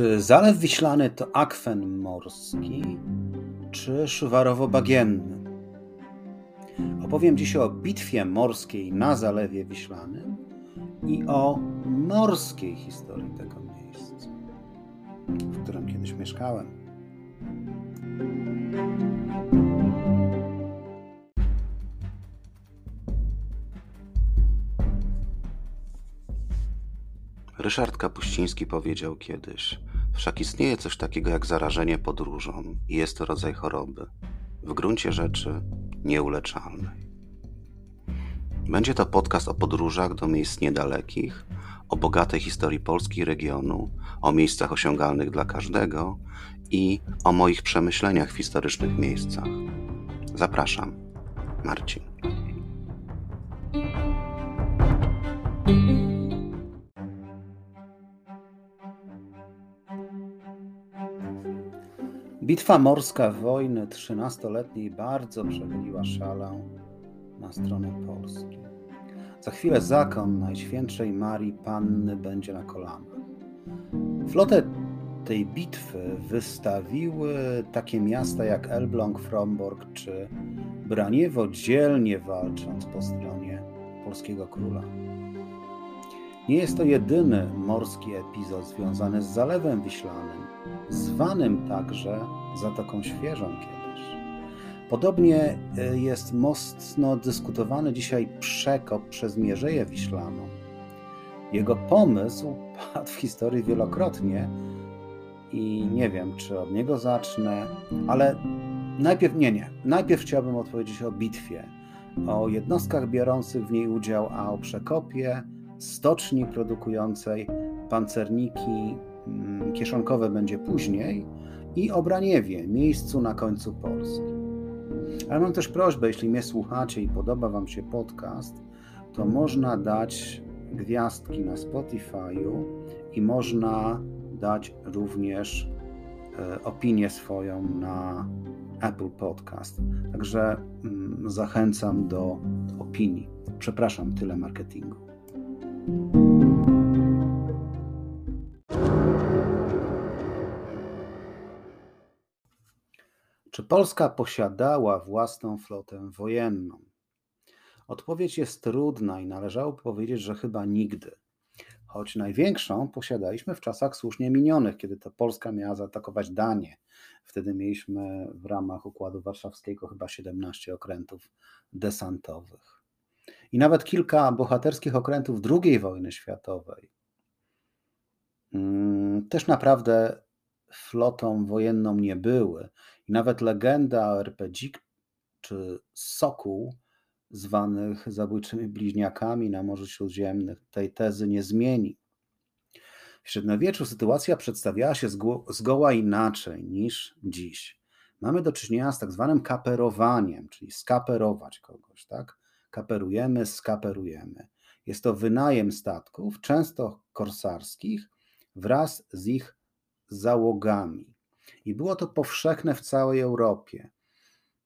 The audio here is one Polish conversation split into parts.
Czy Zalew Wiślany to akwen morski, czy szuwarowo-bagienny? Opowiem dziś o bitwie morskiej na Zalewie Wiślanym i o morskiej historii tego miejsca, w którym kiedyś mieszkałem. Ryszard Kapuściński powiedział kiedyś: Wszak istnieje coś takiego jak zarażenie podróżą i jest to rodzaj choroby, w gruncie rzeczy nieuleczalnej. Będzie to podcast o podróżach do miejsc niedalekich, o bogatej historii Polski regionu, o miejscach osiągalnych dla każdego i o moich przemyśleniach w historycznych miejscach. Zapraszam, Marcin. Bitwa morska wojny trzynastoletniej bardzo przechyliła szalę na stronę Polski. Za chwilę zakon Najświętszej Marii Panny będzie na kolanach. Flotę tej bitwy wystawiły takie miasta jak Elbląg, Fromborg czy Braniewo, dzielnie walcząc po stronie polskiego króla. Nie jest to jedyny morski epizod związany z Zalewem Wiślanym, zwanym także Zatoką Świeżą kiedyś. Podobnie e, jest mocno dyskutowany dzisiaj przekop przez Mierzeję Wiślaną. Jego pomysł padł w historii wielokrotnie i nie wiem, czy od niego zacznę, ale najpierw, nie, nie, najpierw chciałbym odpowiedzieć o bitwie, o jednostkach biorących w niej udział, a o przekopie, stoczni produkującej pancerniki mm, kieszonkowe będzie później i o Braniewie, miejscu na końcu Polski. Ale mam też prośbę, jeśli mnie słuchacie i podoba Wam się podcast, to można dać gwiazdki na Spotify'u i można dać również e, opinię swoją na Apple Podcast. Także mm, zachęcam do opinii. Przepraszam, tyle marketingu. Polska posiadała własną flotę wojenną? Odpowiedź jest trudna i należałoby powiedzieć, że chyba nigdy. Choć największą posiadaliśmy w czasach słusznie minionych, kiedy to Polska miała zaatakować Danię. Wtedy mieliśmy w ramach Układu Warszawskiego chyba 17 okrętów desantowych i nawet kilka bohaterskich okrętów II wojny światowej. Mm, też naprawdę flotą wojenną nie były. I nawet legenda o RP Dzik czy Sokół, zwanych zabójczymi bliźniakami na Morzu Śródziemnym, tej tezy nie zmieni. W średniowieczu sytuacja przedstawiała się zgoła inaczej niż dziś. Mamy do czynienia z tak zwanym kaperowaniem, czyli skaperować kogoś, tak? kaperujemy, skaperujemy. Jest to wynajem statków, często korsarskich, wraz z ich załogami. I było to powszechne w całej Europie.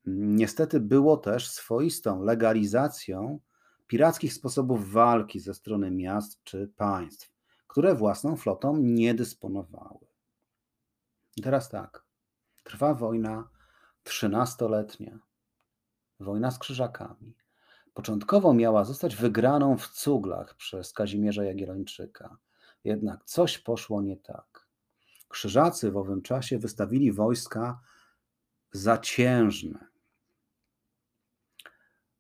Niestety było też swoistą legalizacją pirackich sposobów walki ze strony miast czy państw, które własną flotą nie dysponowały. I teraz tak, trwa wojna trzynastoletnia, wojna z krzyżakami. Początkowo miała zostać wygraną w cuglach przez Kazimierza Jagiellończyka. Jednak coś poszło nie tak. Krzyżacy w owym czasie wystawili wojska zaciężne.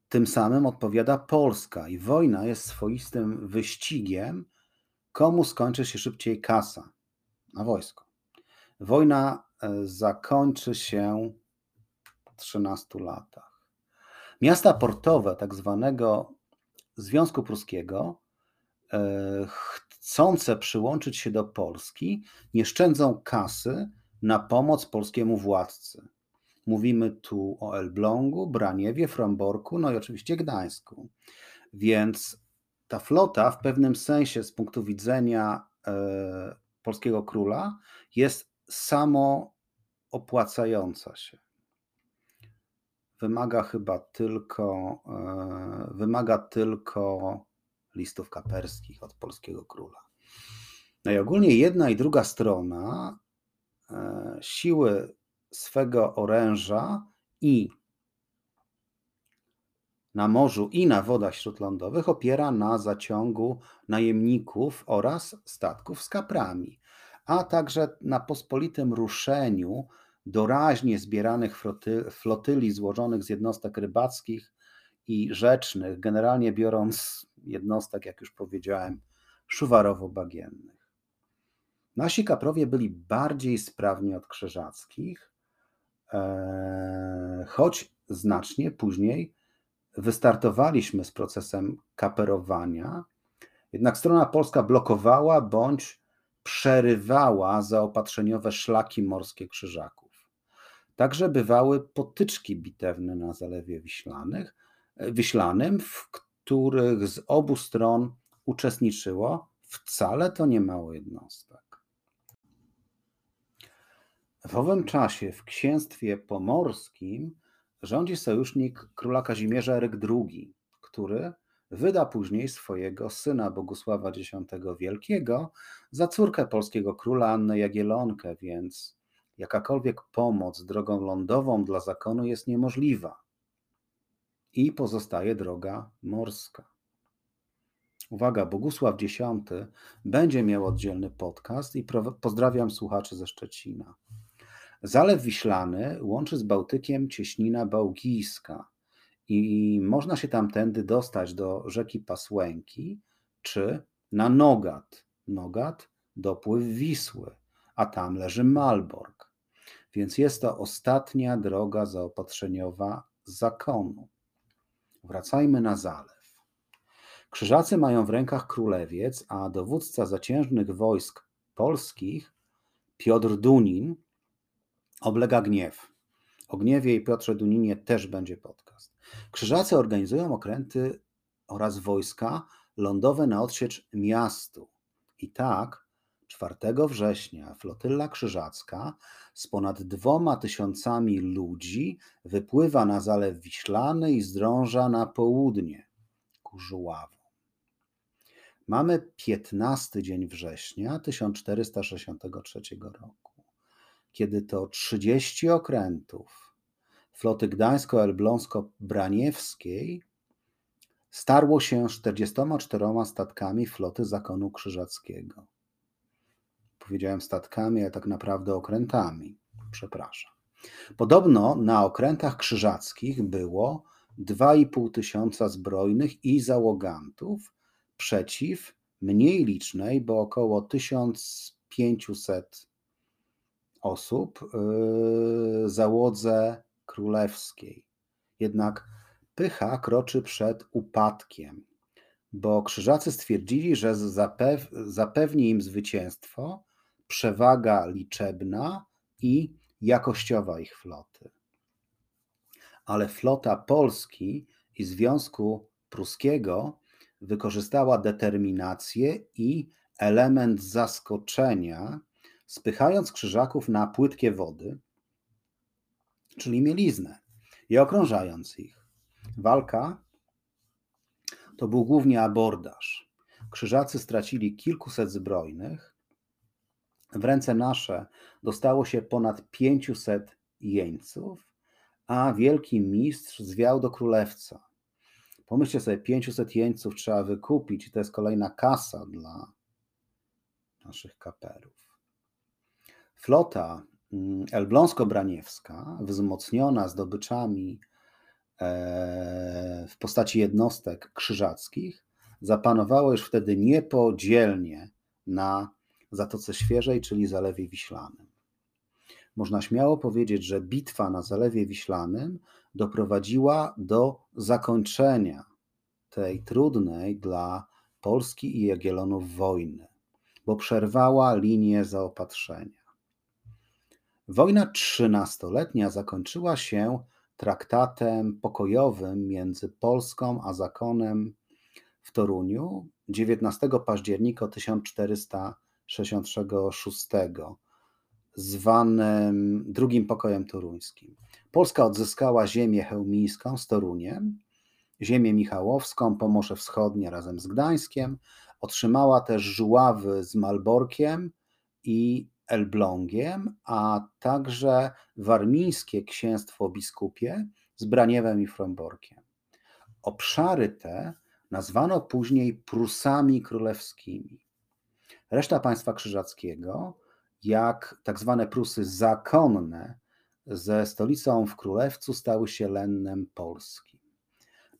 Tym samym odpowiada Polska i wojna jest swoistym wyścigiem, komu skończy się szybciej kasa na wojsko. Wojna e, zakończy się po 13 latach. Miasta portowe tak zwanego Związku Pruskiego, e, chcące przyłączyć się do Polski, nie szczędzą kasy na pomoc polskiemu władcy. Mówimy tu o Elblągu, Braniewie, Fromborku, no i oczywiście Gdańsku. Więc ta flota w pewnym sensie z punktu widzenia e, polskiego króla jest samo opłacająca się wymaga chyba tylko, e, wymaga tylko listów kaperskich od polskiego króla. No i ogólnie jedna i druga strona e, siły swego oręża i na morzu i na wodach śródlądowych opiera na zaciągu najemników oraz statków z kaprami, a także na pospolitym ruszeniu doraźnie zbieranych flotyli złożonych z jednostek rybackich i rzecznych, generalnie biorąc jednostek, jak już powiedziałem, szuwarowo-bagiennych. Nasi kaprowie byli bardziej sprawni od krzyżackich, e, choć znacznie później wystartowaliśmy z procesem kaperowania, jednak strona polska blokowała bądź przerywała zaopatrzeniowe szlaki morskie krzyżaków. Także bywały potyczki bitewne na Zalewie Wiślanych, Wiślanym, w których z obu stron uczestniczyło wcale to nie mało jednostek. W owym czasie w księstwie pomorskim rządzi sojusznik króla Kazimierza Eryk II, który wyda później swojego syna Bogusława X Wielkiego za córkę polskiego króla Annę Jagielonkę, więc jakakolwiek pomoc drogą lądową dla zakonu jest niemożliwa i pozostaje droga morska. Uwaga, Bogusław X będzie miał oddzielny podcast i pozdrawiam słuchaczy ze Szczecina. Zalew Wiślany łączy z Bałtykiem cieśnina bałgijska i można się tamtędy dostać do rzeki Pasłęki czy na Nogat. Nogat dopływ Wisły, a tam leży Malbork. Więc jest to ostatnia droga zaopatrzeniowa zakonu. Wracajmy na zalew. Krzyżacy mają w rękach królewiec, a dowódca zaciężnych wojsk polskich, Piotr Dunin, oblega gniew. O gniewie i Piotrze Duninie też będzie podcast. Krzyżacy organizują okręty oraz wojska lądowe na odsiecz miastu. I tak 4 września flotylla krzyżacka z ponad dwoma tysiącami ludzi wypływa na Zalew Wiślany i zdrąża na południe ku Żuławom. Mamy 15 dzień września 1463 roku kiedy to 30 okrętów floty gdańsko-elbląsko-braniewskiej starło się 44 statkami floty zakonu krzyżackiego. Powiedziałem statkami, ale tak naprawdę okrętami. Przepraszam. Podobno na okrętach krzyżackich było 2,5 tysiąca zbrojnych i załogantów przeciw mniej licznej, bo około 1500 osób yy, załodze królewskiej. Jednak pycha kroczy przed upadkiem, bo krzyżacy stwierdzili, że zapew zapewni im zwycięstwo przewaga liczebna i jakościowa ich floty. Ale flota Polski i Związku Pruskiego wykorzystała determinację i element zaskoczenia, spychając krzyżaków na płytkie wody, czyli mieliznę, i okrążając ich. Walka to był głównie abordaż. Krzyżacy stracili kilkuset zbrojnych. W ręce nasze dostało się ponad 500 jeńców, a wielki mistrz zwiał do królewca. Pomyślcie sobie, 500 jeńców trzeba wykupić, i to jest kolejna kasa dla naszych kaperów. Flota mm, elbląsko-braniewska, wzmocniona zdobyczami e, w postaci jednostek krzyżackich, zapanowała już wtedy niepodzielnie na Zatoce Świeżej, czyli Zalewie Wiślanym. Można śmiało powiedzieć, że bitwa na Zalewie Wiślanym doprowadziła do zakończenia tej trudnej dla Polski i Jagiellonów wojny, bo przerwała linię zaopatrzenia. Wojna trzynastoletnia zakończyła się traktatem pokojowym między Polską a zakonem w Toruniu 19 października 1466, zwanym drugim pokojem toruńskim. Polska odzyskała ziemię chełmińską z Toruniem, ziemię Michałowską, Pomorze Wschodnie razem z Gdańskiem. Otrzymała też Żuławy z Malborkiem i Elblągiem, a także warmińskie księstwo biskupie z Braniewem i Fromborkiem. Obszary te nazwano później Prusami Królewskimi. Reszta państwa krzyżackiego, jak tak zwane Prusy zakonne, ze stolicą w Królewcu stały się lennem Polski.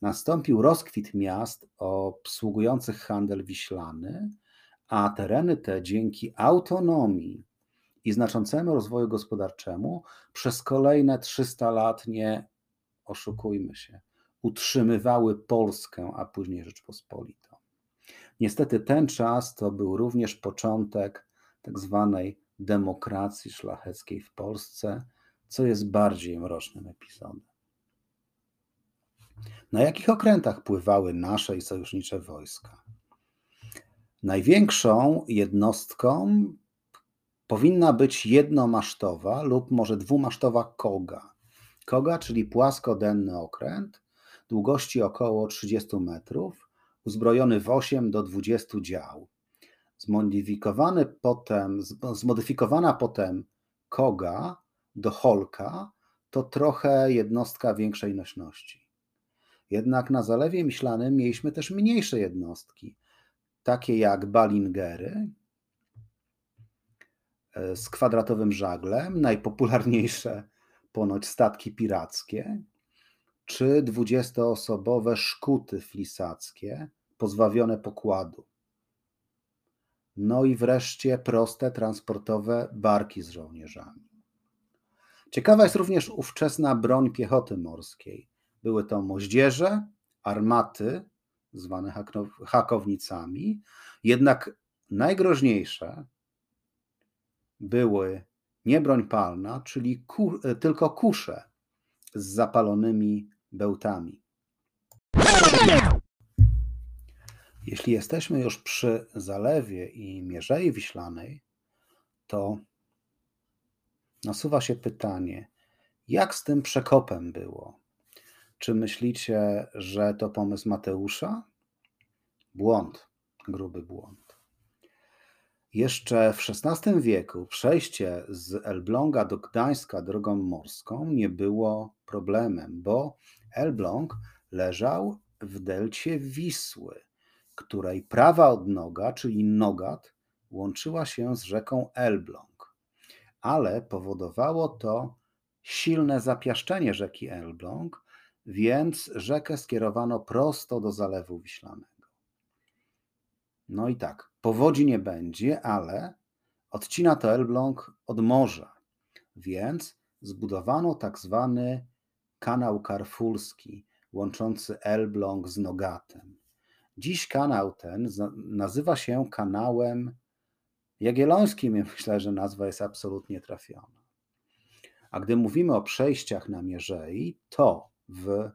Nastąpił rozkwit miast obsługujących handel wiślany, a tereny te dzięki autonomii i znaczącemu rozwoju gospodarczemu przez kolejne 300 lat nie oszukujmy się, utrzymywały Polskę, a później Rzeczpospolitą. Niestety ten czas to był również początek tak zwanej demokracji szlacheckiej w Polsce, co jest bardziej mrocznym epizodem. Na jakich okrętach pływały nasze i sojusznicze wojska? Największą jednostką powinna być jednomasztowa lub może dwumasztowa koga. Koga, czyli płaskodenny okręt, długości około 30 metrów, uzbrojony w 8 do 20 dział. Zmodyfikowany potem, zmodyfikowana potem koga do holka to trochę jednostka większej nośności. Jednak na Zalewie Myślanym mieliśmy też mniejsze jednostki, takie jak balingery e, z kwadratowym żaglem, najpopularniejsze ponoć statki pirackie, czy dwudziestoosobowe szkuty flisackie pozbawione pokładu. No i wreszcie proste transportowe barki z żołnierzami. Ciekawa jest również ówczesna broń piechoty morskiej. Były to moździerze, armaty, zwane hakownicami, jednak najgroźniejsze były nie broń palna, czyli tylko kusze z zapalonymi bełtami. Jeśli jesteśmy już przy zalewie i Mierzei Wiślanej, to nasuwa się pytanie, jak z tym przekopem było? Czy myślicie, że to pomysł Mateusza? Błąd, gruby błąd. Jeszcze w XVI wieku przejście z Elbląga do Gdańska drogą morską nie było problemem, bo Elbląg leżał w delcie Wisły, której prawa odnoga, czyli Nogat, łączyła się z rzeką Elbląg. Ale powodowało to silne zapiaszczenie rzeki Elbląg, więc rzekę skierowano prosto do Zalewu Wiślanego. No i tak, powodzi nie będzie, ale odcina to Elbląg od morza, więc zbudowano tak zwany kanał karfulski łączący Elbląg z Nogatem. Dziś kanał ten nazywa się kanałem jagiellońskim i myślę, że nazwa jest absolutnie trafiona. A gdy mówimy o przejściach na Mierzei, to w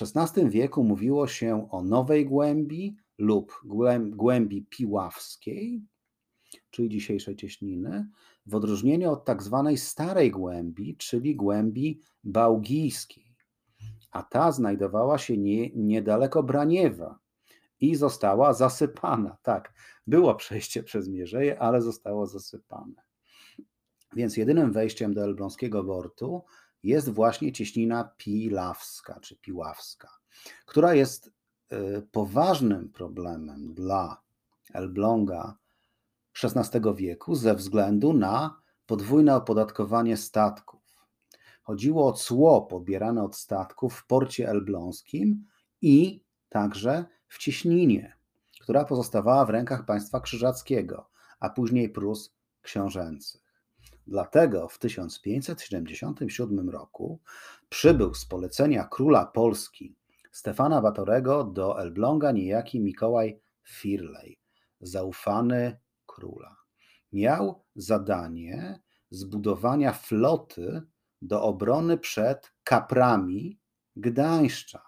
XVI wieku mówiło się o Nowej Głębi lub Głębi Piławskiej, czyli dzisiejszej cieśniny, w odróżnieniu od tak zwanej Starej Głębi, czyli Głębi Bałgijskiej. A ta znajdowała się nie, niedaleko Braniewa i została zasypana. Tak, było przejście przez Mierzeję, ale zostało zasypane. Więc jedynym wejściem do Elbląskiego Bortu jest właśnie cieśnina Pilawska czy Piławska, która jest y, poważnym problemem dla Elbląga XVI wieku ze względu na podwójne opodatkowanie statków. Chodziło o cło pobierane od statków w porcie elbląskim i także w cieśninie, która pozostawała w rękach państwa krzyżackiego, a później Prus książęcych. Dlatego w 1577 roku przybył z polecenia króla Polski Stefana Batorego do Elbląga niejaki Mikołaj Firlej, zaufany króla. Miał zadanie zbudowania floty do obrony przed kaprami Gdańszcza,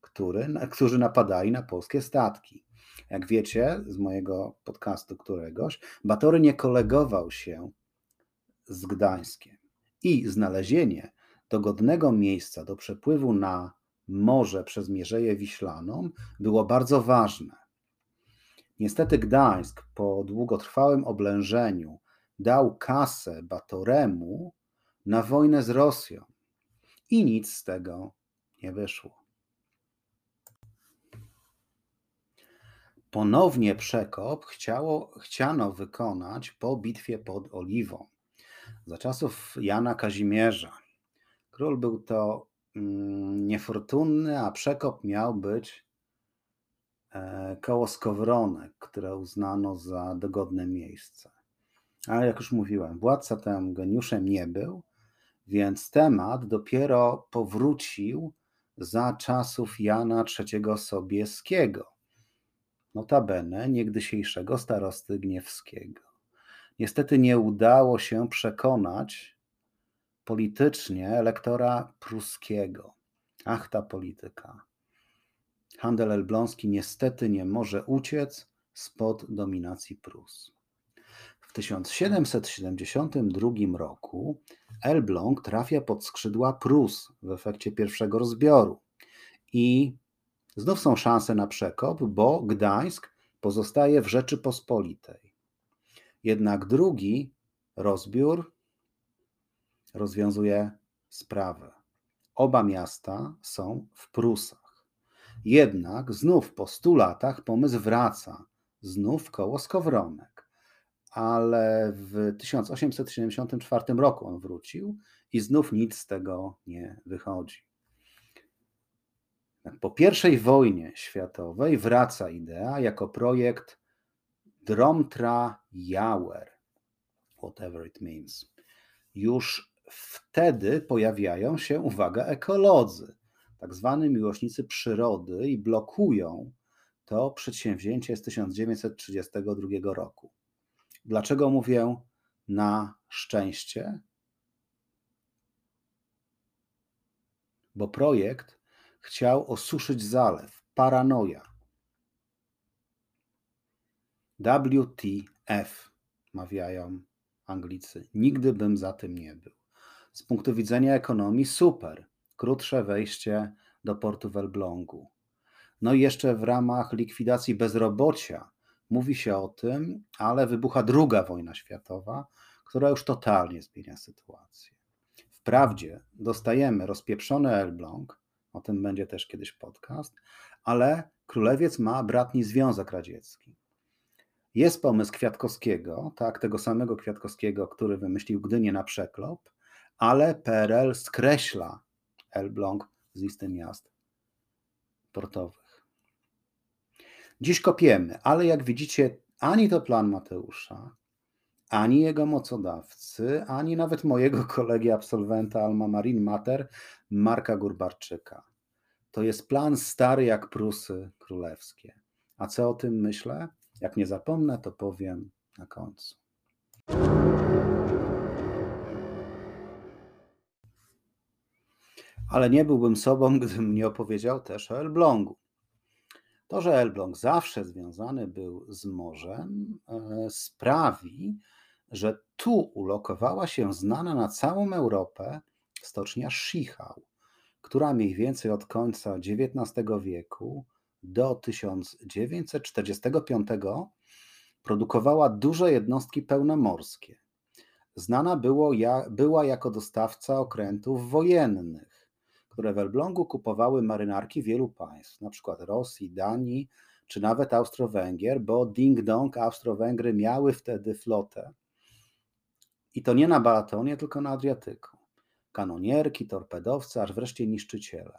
który, którzy napadali na polskie statki. Jak wiecie z mojego podcastu któregoś, Batory nie kolegował się z Gdańskiem i znalezienie dogodnego miejsca do przepływu na morze przez Mierzeję Wiślaną było bardzo ważne. Niestety Gdańsk po długotrwałym oblężeniu dał kasę Batoremu na wojnę z Rosją i nic z tego nie wyszło. Ponownie przekop chciało, chciano wykonać po bitwie pod Oliwą za czasów Jana Kazimierza. Król był to mm, niefortunny, a przekop miał być koło Skowronek, które uznano za dogodne miejsce. Ale jak już mówiłem, władca tam geniuszem nie był, więc temat dopiero powrócił za czasów Jana III Sobieskiego, notabene niegdysiejszego starosty Gniewskiego. Niestety nie udało się przekonać politycznie elektora pruskiego. Ach, ta polityka. Handel elbląski niestety nie może uciec spod dominacji Prus. W 1772 roku Elbląg trafia pod skrzydła Prus w efekcie pierwszego rozbioru i znów są szanse na przekop, bo Gdańsk pozostaje w Rzeczypospolitej. Jednak drugi rozbiór rozwiązuje sprawę. Oba miasta są w Prusach. Jednak znów po stu latach pomysł wraca, znów koło Skowronek. Ale w 1874 roku on wrócił i znów nic z tego nie wychodzi. Po I wojnie światowej wraca idea jako projekt Dromtra Jauer, whatever it means. Już wtedy pojawiają się, uwaga, ekolodzy, tak zwani miłośnicy przyrody i blokują to przedsięwzięcie z 1932 roku. Dlaczego mówię na szczęście? Bo projekt chciał osuszyć zalew. Paranoja. WTF, mawiają Anglicy. Nigdy bym za tym nie był. Z punktu widzenia ekonomii super. Krótsze wejście do portu w Elblągu. No i jeszcze w ramach likwidacji bezrobocia mówi się o tym, ale wybucha druga wojna światowa, która już totalnie zmienia sytuację. Wprawdzie dostajemy rozpieprzony Elbląg, o tym będzie też kiedyś podcast, ale królewiec ma bratni Związek Radziecki. Jest pomysł Kwiatkowskiego, tak, tego samego Kwiatkowskiego, który wymyślił Gdynię na przeklop, ale PRL skreśla Elbląg z listy miast portowych. Dziś kopiemy, ale jak widzicie, ani to plan Mateusza, ani jego mocodawcy, ani nawet mojego kolegi absolwenta Alma Marin Mater, Marka Gurbarczyka. To jest plan stary jak Prusy królewskie. A co o tym myślę? Jak nie zapomnę, to powiem na końcu. Ale nie byłbym sobą, gdybym nie opowiedział też o Elblągu. To, że Elbląg zawsze związany był z morzem, e, sprawi, że tu ulokowała się znana na całą Europę stocznia Schichau, która mniej więcej od końca XIX wieku do 1945 produkowała duże jednostki pełnomorskie. Znana było, była jako dostawca okrętów wojennych, które w Elblągu kupowały marynarki wielu państw, np. Rosji, Danii czy nawet Austro-Węgier, bo ding-dong Austro-Węgry miały wtedy flotę. I to nie na Balatonie, tylko na Adriatyku. Kanonierki, torpedowce, aż wreszcie niszczyciele.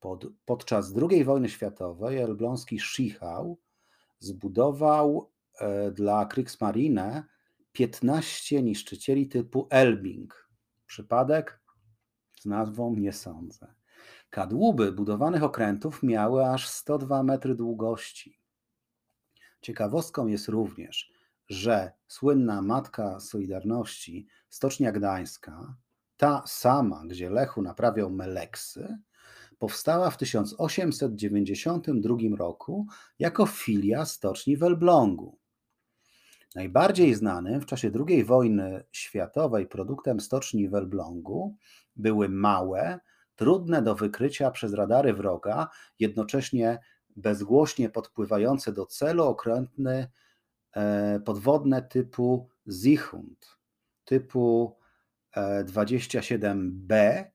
Pod, podczas II wojny światowej elbląski Schichau zbudował e, dla Kriegsmarine 15 niszczycieli typu Elbing. Przypadek? Z nazwą nie sądzę. Kadłuby budowanych okrętów miały aż 102 metry długości. Ciekawostką jest również, że słynna matka Solidarności, Stocznia Gdańska, ta sama, gdzie Lechu naprawiał meleksy, powstała w 1892 roku jako filia stoczni w Elblągu. Najbardziej znanym w czasie II wojny światowej produktem stoczni w Elblągu były małe, trudne do wykrycia przez radary wroga, jednocześnie bezgłośnie podpływające do celu okrętny e, podwodne typu Zichund, typu 27B, e,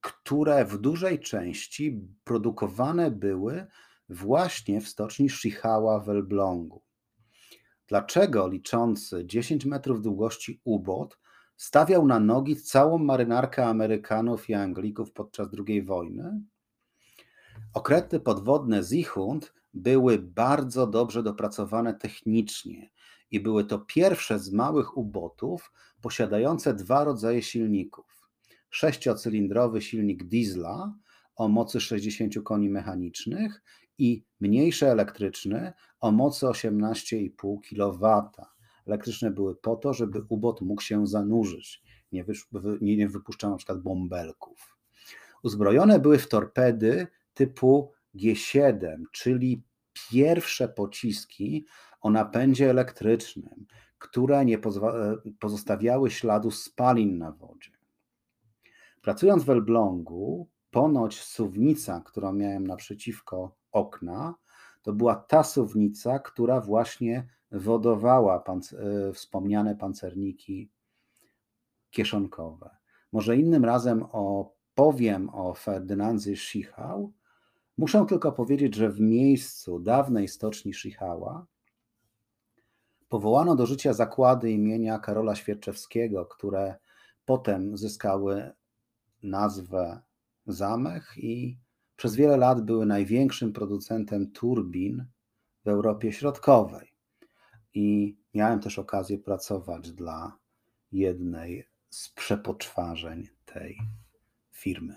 które w dużej części produkowane były właśnie w stoczni Shihała w Elblągu. Dlaczego liczący 10 metrów długości ubot stawiał na nogi całą marynarkę Amerykanów i Anglików podczas II wojny? Okręty podwodne Zichund były bardzo dobrze dopracowane technicznie i były to pierwsze z małych ubotów posiadające dwa rodzaje silników. Sześciocylindrowy silnik diesla o mocy 60 koni mechanicznych i mniejszy elektryczny o mocy 18,5 kW. Elektryczne były po to, żeby ubot mógł się zanurzyć, nie, nie wypuszczał na przykład bąbelków. Uzbrojone były w torpedy typu G7, czyli pierwsze pociski o napędzie elektrycznym, które nie pozostawiały śladu spalin na wodzie. Pracując w Elblągu, ponoć suwnica, którą miałem naprzeciwko okna, to była ta suwnica, która właśnie wodowała panc e, wspomniane pancerniki kieszonkowe. Może innym razem opowiem o Ferdynandzie Schichał. Muszę tylko powiedzieć, że w miejscu dawnej stoczni Schichała powołano do życia zakłady imienia Karola Świerczewskiego, które potem zyskały nazwę Zamech i przez wiele lat były największym producentem turbin w Europie Środkowej. I miałem też okazję pracować dla jednej z przepoczwarzeń tej firmy.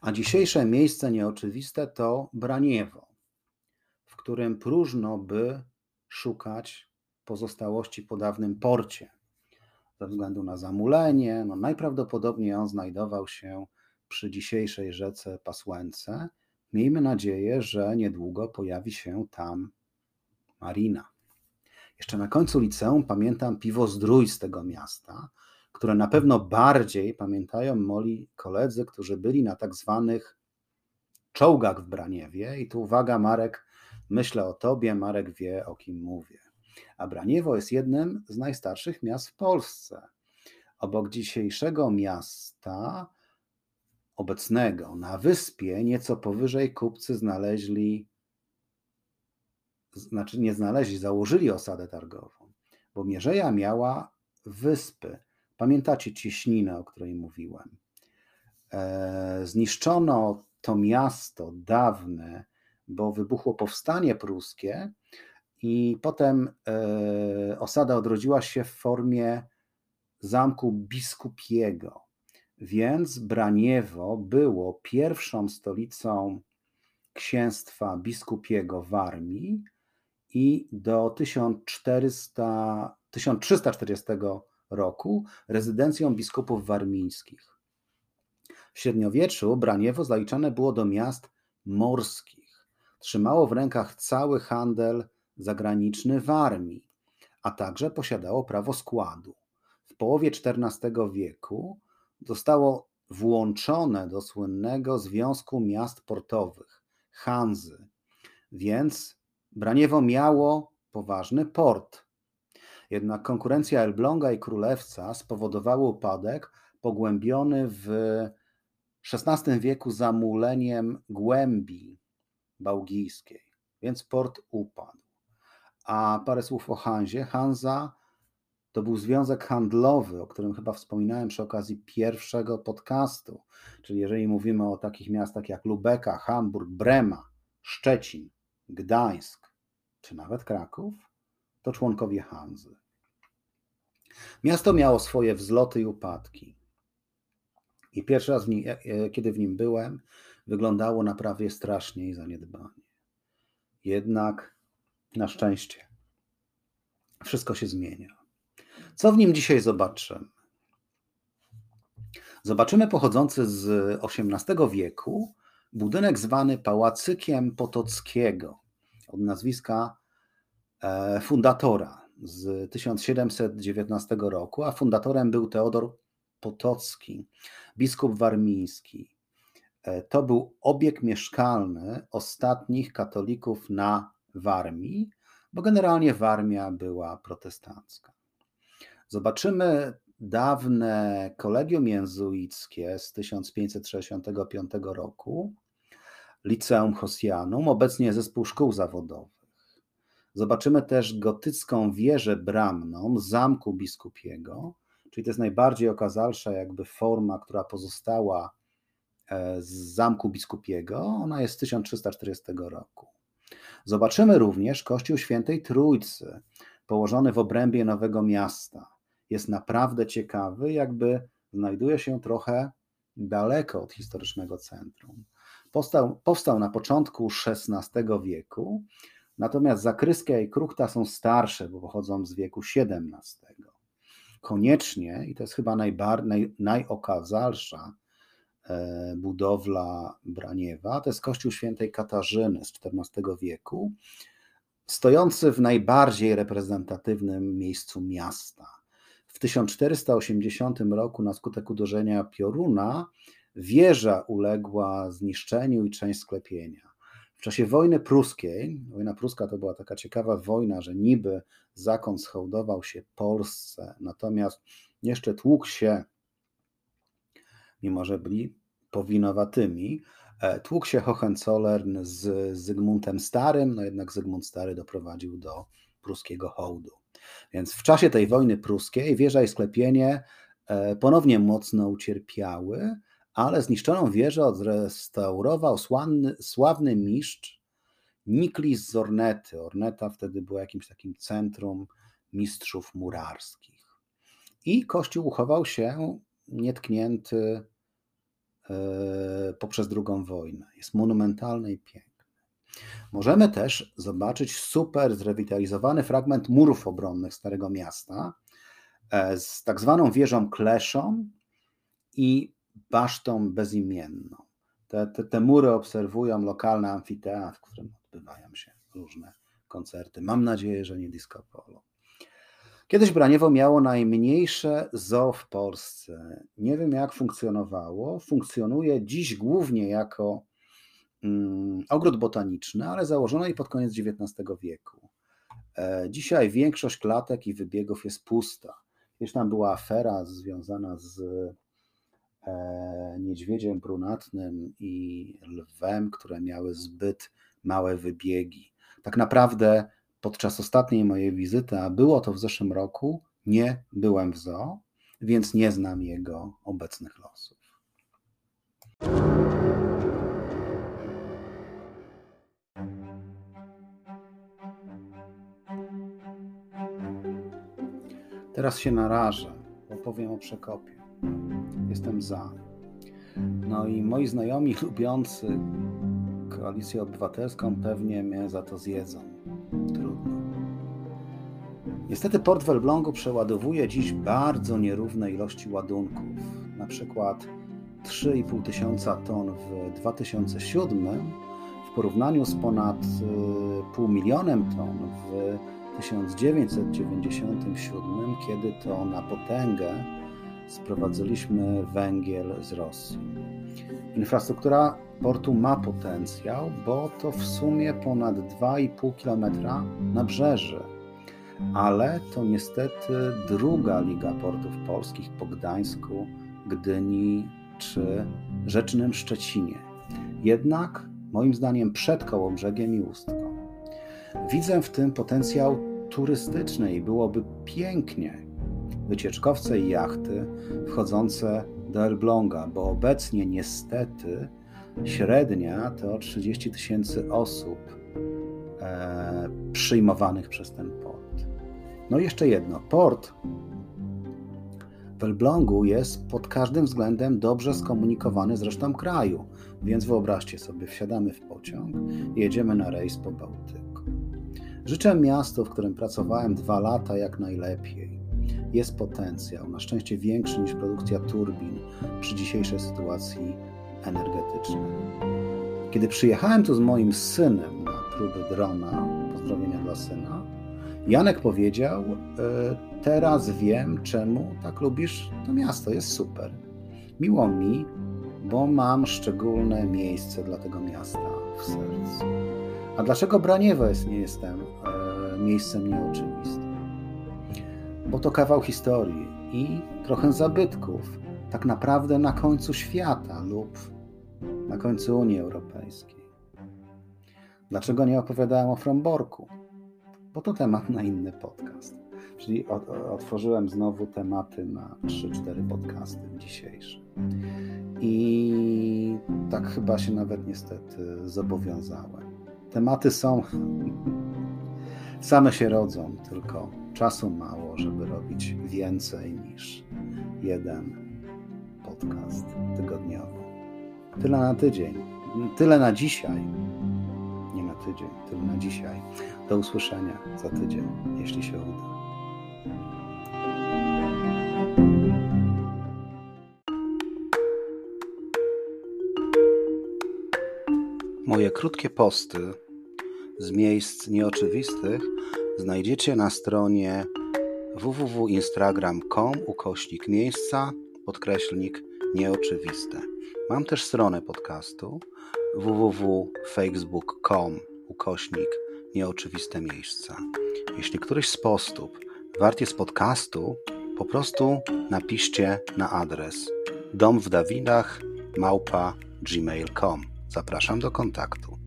A dzisiejsze miejsce nieoczywiste to Braniewo, w którym próżno by szukać pozostałości po dawnym porcie. Ze względu na zamulenie, no najprawdopodobniej on znajdował się przy dzisiejszej rzece Pasłęce. Miejmy nadzieję, że niedługo pojawi się tam marina. Jeszcze na końcu liceum pamiętam piwo zdrój z tego miasta, które na pewno bardziej pamiętają moi koledzy, którzy byli na tak zwanych czołgach w Braniewie. I tu uwaga, Marek, myślę o tobie, Marek wie, o kim mówię. A Braniewo jest jednym z najstarszych miast w Polsce. Obok dzisiejszego miasta, obecnego na wyspie, nieco powyżej kupcy znaleźli, znaczy nie znaleźli, założyli osadę targową, bo Mierzeja miała wyspy. Pamiętacie cieśninę, o której mówiłem? E, zniszczono to miasto dawne, bo wybuchło powstanie pruskie i potem e, osada odrodziła się w formie zamku biskupiego. Więc Braniewo było pierwszą stolicą księstwa biskupiego w Armii i do 1400, 1340 roku rezydencją biskupów warmińskich. W średniowieczu Braniewo zaliczane było do miast morskich. Trzymało w rękach cały handel zagraniczny w armii, a także posiadało prawo składu. W połowie XIV wieku zostało włączone do słynnego Związku Miast Portowych, Hanzy, więc Braniewo miało poważny port. Jednak konkurencja Elbląga i Królewca spowodowała upadek pogłębiony w XVI wieku zamuleniem głębi bałgijskiej, więc port upadł. A parę słów o Hanzie. Hanza to był związek handlowy, o którym chyba wspominałem przy okazji pierwszego podcastu. Czyli jeżeli mówimy o takich miastach jak Lubeka, Hamburg, Brema, Szczecin, Gdańsk czy nawet Kraków, to członkowie Hanzy. Miasto miało swoje wzloty i upadki. I pierwszy raz, w nim, e, e, kiedy w nim byłem, wyglądało na prawie strasznie i zaniedbanie. Jednak na szczęście wszystko się zmienia. Co w nim dzisiaj zobaczymy? Zobaczymy pochodzący z XVIII wieku budynek zwany Pałacykiem Potockiego od nazwiska e, fundatora z 1719 roku, a fundatorem był Teodor Potocki, biskup warmiński. E, to był obieg mieszkalny ostatnich katolików na Warmii, bo generalnie Warmia była protestancka. Zobaczymy dawne kolegium jezuickie z 1565 roku, Liceum Hosianum, obecnie zespół szkół zawodowych. Zobaczymy też gotycką wieżę bramną zamku biskupiego, czyli to jest najbardziej okazalsza jakby forma, która pozostała e, z zamku biskupiego. Ona jest z 1340 roku. Zobaczymy również kościół świętej Trójcy, położony w obrębie Nowego Miasta. Jest naprawdę ciekawy, jakby znajduje się trochę daleko od historycznego centrum. Powstał, powstał na początku XVI wieku, natomiast zakryskia i kruchta są starsze, bo pochodzą z wieku XVII. Koniecznie, i to jest chyba najbar, naj, najokazalsza budowla Braniewa, to jest kościół świętej Katarzyny z XIV wieku, stojący w najbardziej reprezentatywnym miejscu miasta. W 1480 roku na skutek uderzenia pioruna wieża uległa zniszczeniu i część sklepienia. W czasie wojny pruskiej, wojna pruska to była taka ciekawa wojna, że niby zakon schołdował się Polsce, natomiast jeszcze tłukł się, mimo że byli powinowatymi, e, tłukł się Hohenzollern z Zygmuntem Starym, no jednak Zygmunt Stary doprowadził do pruskiego hołdu. Więc w czasie tej wojny pruskiej wieża i sklepienie e, ponownie mocno ucierpiały, ale zniszczoną wieżę odrestaurował sławny, sławny mistrz Niklis z Ornety. Orneta wtedy była jakimś takim centrum mistrzów murarskich. I kościół uchował się nietknięty poprzez II wojnę. Jest monumentalny i piękny. Możemy też zobaczyć super zrewitalizowany fragment murów obronnych Starego Miasta e, z tak zwaną wieżą kleszą i basztą bezimienną. Te, te, te mury obserwują lokalny amfiteatr, w którym odbywają się różne koncerty. Mam nadzieję, że nie disco polo. Kiedyś Braniewo miało najmniejsze zoo w Polsce. Nie wiem, jak funkcjonowało. Funkcjonuje dziś głównie jako mm, ogród botaniczny, ale założono i pod koniec XIX wieku. E, dzisiaj większość klatek i wybiegów jest pusta. Kiedyś tam była afera związana z E, niedźwiedziem brunatnym i lwem, które miały zbyt małe wybiegi. Tak naprawdę podczas ostatniej mojej wizyty, a było to w zeszłym roku, nie byłem w zoo, więc nie znam jego obecnych losów. Teraz się narażę, bo powiem o przekopie jestem za. No i moi znajomi lubiący koalicję obywatelską pewnie mnie za to zjedzą. Trudno. Niestety port w Elblągu przeładowuje dziś bardzo nierówne ilości ładunków. Na przykład 3,5 tysiąca ton w 2007 w porównaniu z ponad y, pół milionem ton w 1997, kiedy to na potęgę sprowadziliśmy węgiel z Rosji. Infrastruktura portu ma potencjał, bo to w sumie ponad 2,5 km nabrzeży, ale to niestety druga liga portów polskich po Gdańsku, Gdyni czy Rzecznym Szczecinie. Jednak moim zdaniem przed Kołobrzegiem i Ustką. Widzę w tym potencjał turystyczny i byłoby pięknie, wycieczkowce i jachty wchodzące do Elbląga, bo obecnie niestety średnia to 30 tysięcy osób e, przyjmowanych przez ten port. No i jeszcze jedno. Port w Elblągu jest pod każdym względem dobrze skomunikowany z resztą kraju, więc wyobraźcie sobie, wsiadamy w pociąg jedziemy na rejs po Bałtyku. Życzę miastu, w którym pracowałem dwa lata, jak najlepiej jest potencjał, na szczęście większy niż produkcja turbin przy dzisiejszej sytuacji energetycznej. Kiedy przyjechałem tu z moim synem na próby drona, pozdrowienia dla syna, Janek powiedział: e, Teraz wiem, czemu tak lubisz to miasto, jest super. Miło mi, bo mam szczególne miejsce dla tego miasta w sercu. A dlaczego Braniewo jest, nie jestem e, miejscem nieoczywistym? Bo to kawał historii i trochę zabytków, tak naprawdę na końcu świata lub na końcu Unii Europejskiej. Dlaczego nie opowiadałem o Fromborku? Bo to temat na inny podcast. Czyli otworzyłem znowu tematy na 3-4 podcasty dzisiejsze. I tak chyba się nawet niestety zobowiązałem. Tematy są, same się rodzą, tylko czasu mało, żeby robić więcej niż jeden podcast tygodniowo. Tyle na tydzień, tyle na dzisiaj. Tydzień, tyle na dzisiaj. Do usłyszenia za tydzień, jeśli się uda. Moje krótkie posty z miejsc nieoczywistych znajdziecie na stronie www.instagram.com ukośnik miejsca podkreślnik nieoczywiste. Mam też stronę podcastu www.facebook.com ukośnik nieoczywiste miejsca. Jeśli któryś z postów wart jest podcastu, po prostu napiszcie na adres dom w Dawidach małpa gmail.com. Zapraszam do kontaktu.